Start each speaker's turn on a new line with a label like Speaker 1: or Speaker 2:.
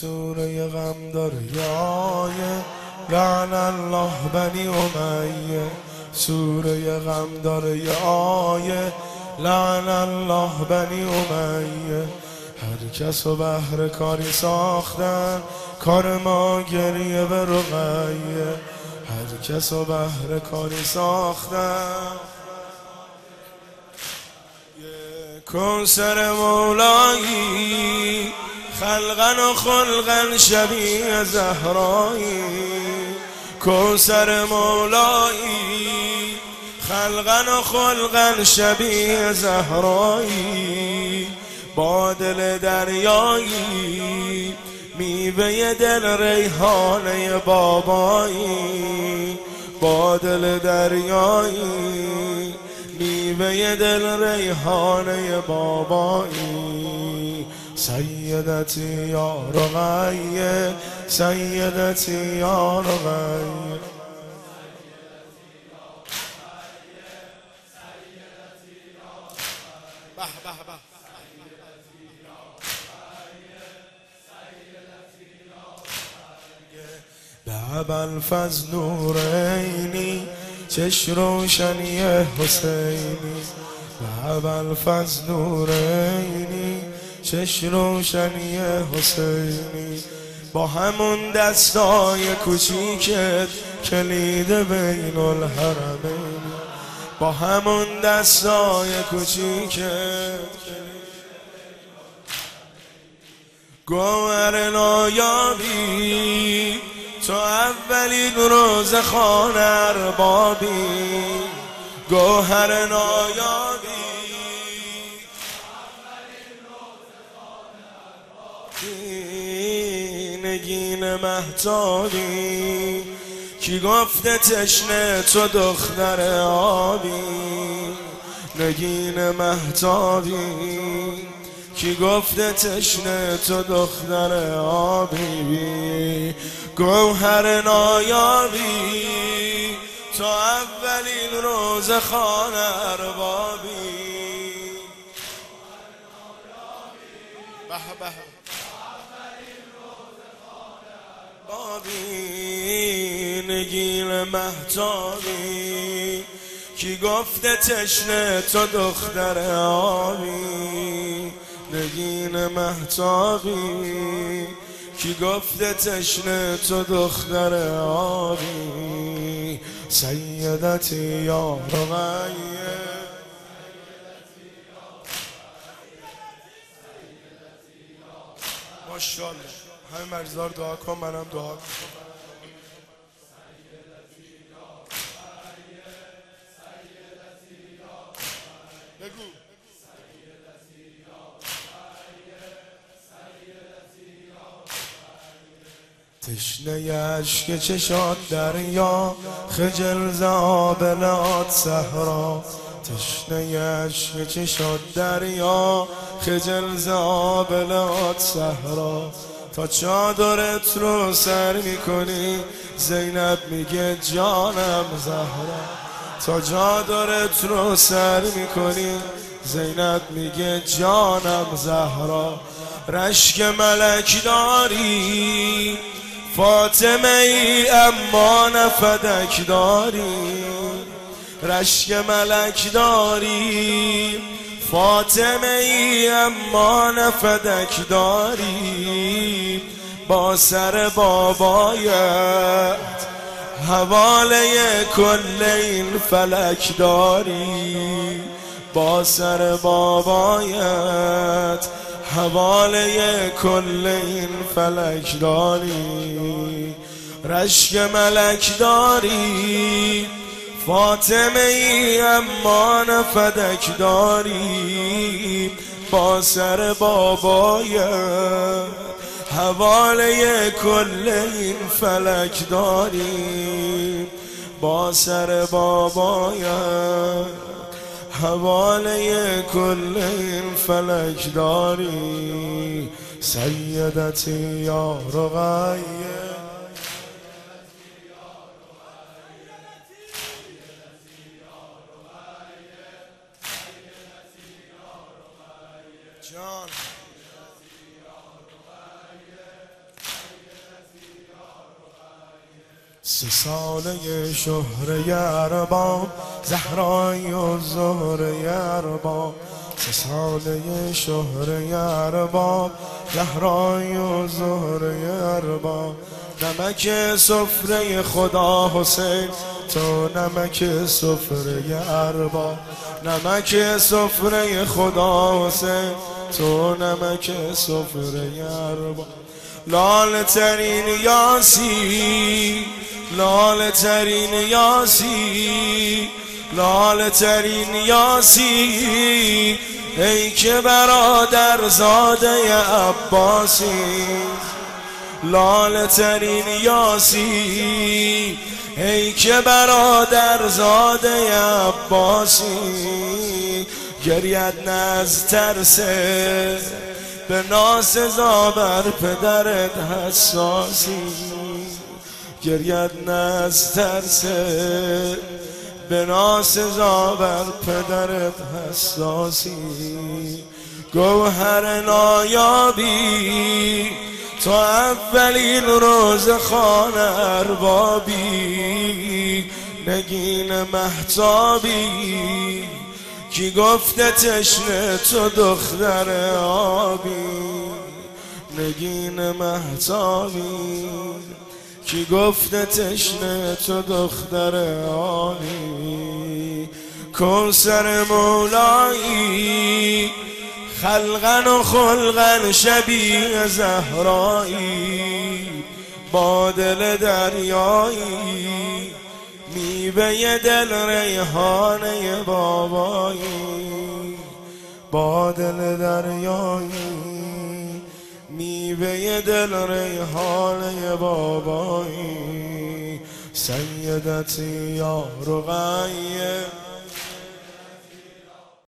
Speaker 1: سوره غم داره لعن الله بنی امیه. سوره غم داره آیه لعن الله بنی امیه. هر کس و بهر کاری ساختن کار ما گریه به رقیه. هر کس و بهر کاری ساختن. کنسر مولایی. خلقن و خلقن شبیه زهرایی کنسر مولایی. خلقن و خلقن شبیه زهرایی با دل دریایی میوه دل ریحانه بابایی. با دل دریایی میوه دل ریحانه بابایی. سیدتی یا رقیه سیدتی یا رقیه به الفز نورینی چش روشنی حسینی. به الفز نورینی چش روشنی حسینی. با همون دستای کوچیکت کلید بین الحرمین. با همون دستای کوچیکت گوهر نایابی. تو اولین روز خانر بابی گوهر نایابی. نگین محتابی کی گفته تشنه تو دختر آبی؟ نگین محتابی کی گفته تشنه تو دختر آبی؟ گوهر نایابی. تو اولین روز خانه اربابی. به. بابی نگین محتابی کی گفته تشنه تو دختر آبی؟ نگین محتابی کی گفته تشنه تو دختر آبی؟ سیدتی یا رقیه ماشاءالله. همه مرزدار دعا کن منم دعا کن. بگو. تشنه عشق چشاد دریا خجل زابلات صحرا. تشنه عشق چشاد دریا خجل زابلات صحرا. تا چادرت رو سر می‌کنی. زینب میگه جانم زهرا. تا چادرت رو سر می‌کنی. زینب میگه جانم زهرا. رشک ملک داری. فاطمه ای اما نفدک داری. رشک ملک داری. فاطمه ای اما نفدک داری با سر بابایت. حواله کل این فلک داری با سر بابایت. حواله کل این فلک داری. رشک ملک داری. فاطمه ای اما نفدک داری با سر بابایت حواله کل این فلک داری با سر بابایت حواله کل این فلک داری. سیدتی یا جان. سه ساله شهر یربا زهرای و زهر یربا سه ساله شهر یربا زهرای و زهر یربا نمک سفره خدا حسین تو نمک سفره ارباب نمک سفره خدا حسین. تو نمک سفره ارباب. لال ترین یاسی لال ترین یاسی لال ترین یاسی. ای که برادر زاده عباسی لال ترین یاسی. ای که برادر زاده عباسی گرید نز ترسه به ناسزا بر پدرت حساسی. گرید نز ترسه به ناسزا بر پدرت حساسی. گوهر نایابی تو اولین روز خانه اربابی نگین محتابی کی گفته تشنه تو دختر آبی؟ نگین محتابی کی گفته تشنه تو دختر آبی؟ کنسر مولایی خلقن و خلقن شبیه زهرایی با دل دریایی. میوه دل ریحانه بابایی با دل دریایی. میوه دل ریحانه بابایی. سیدتی یا رقیه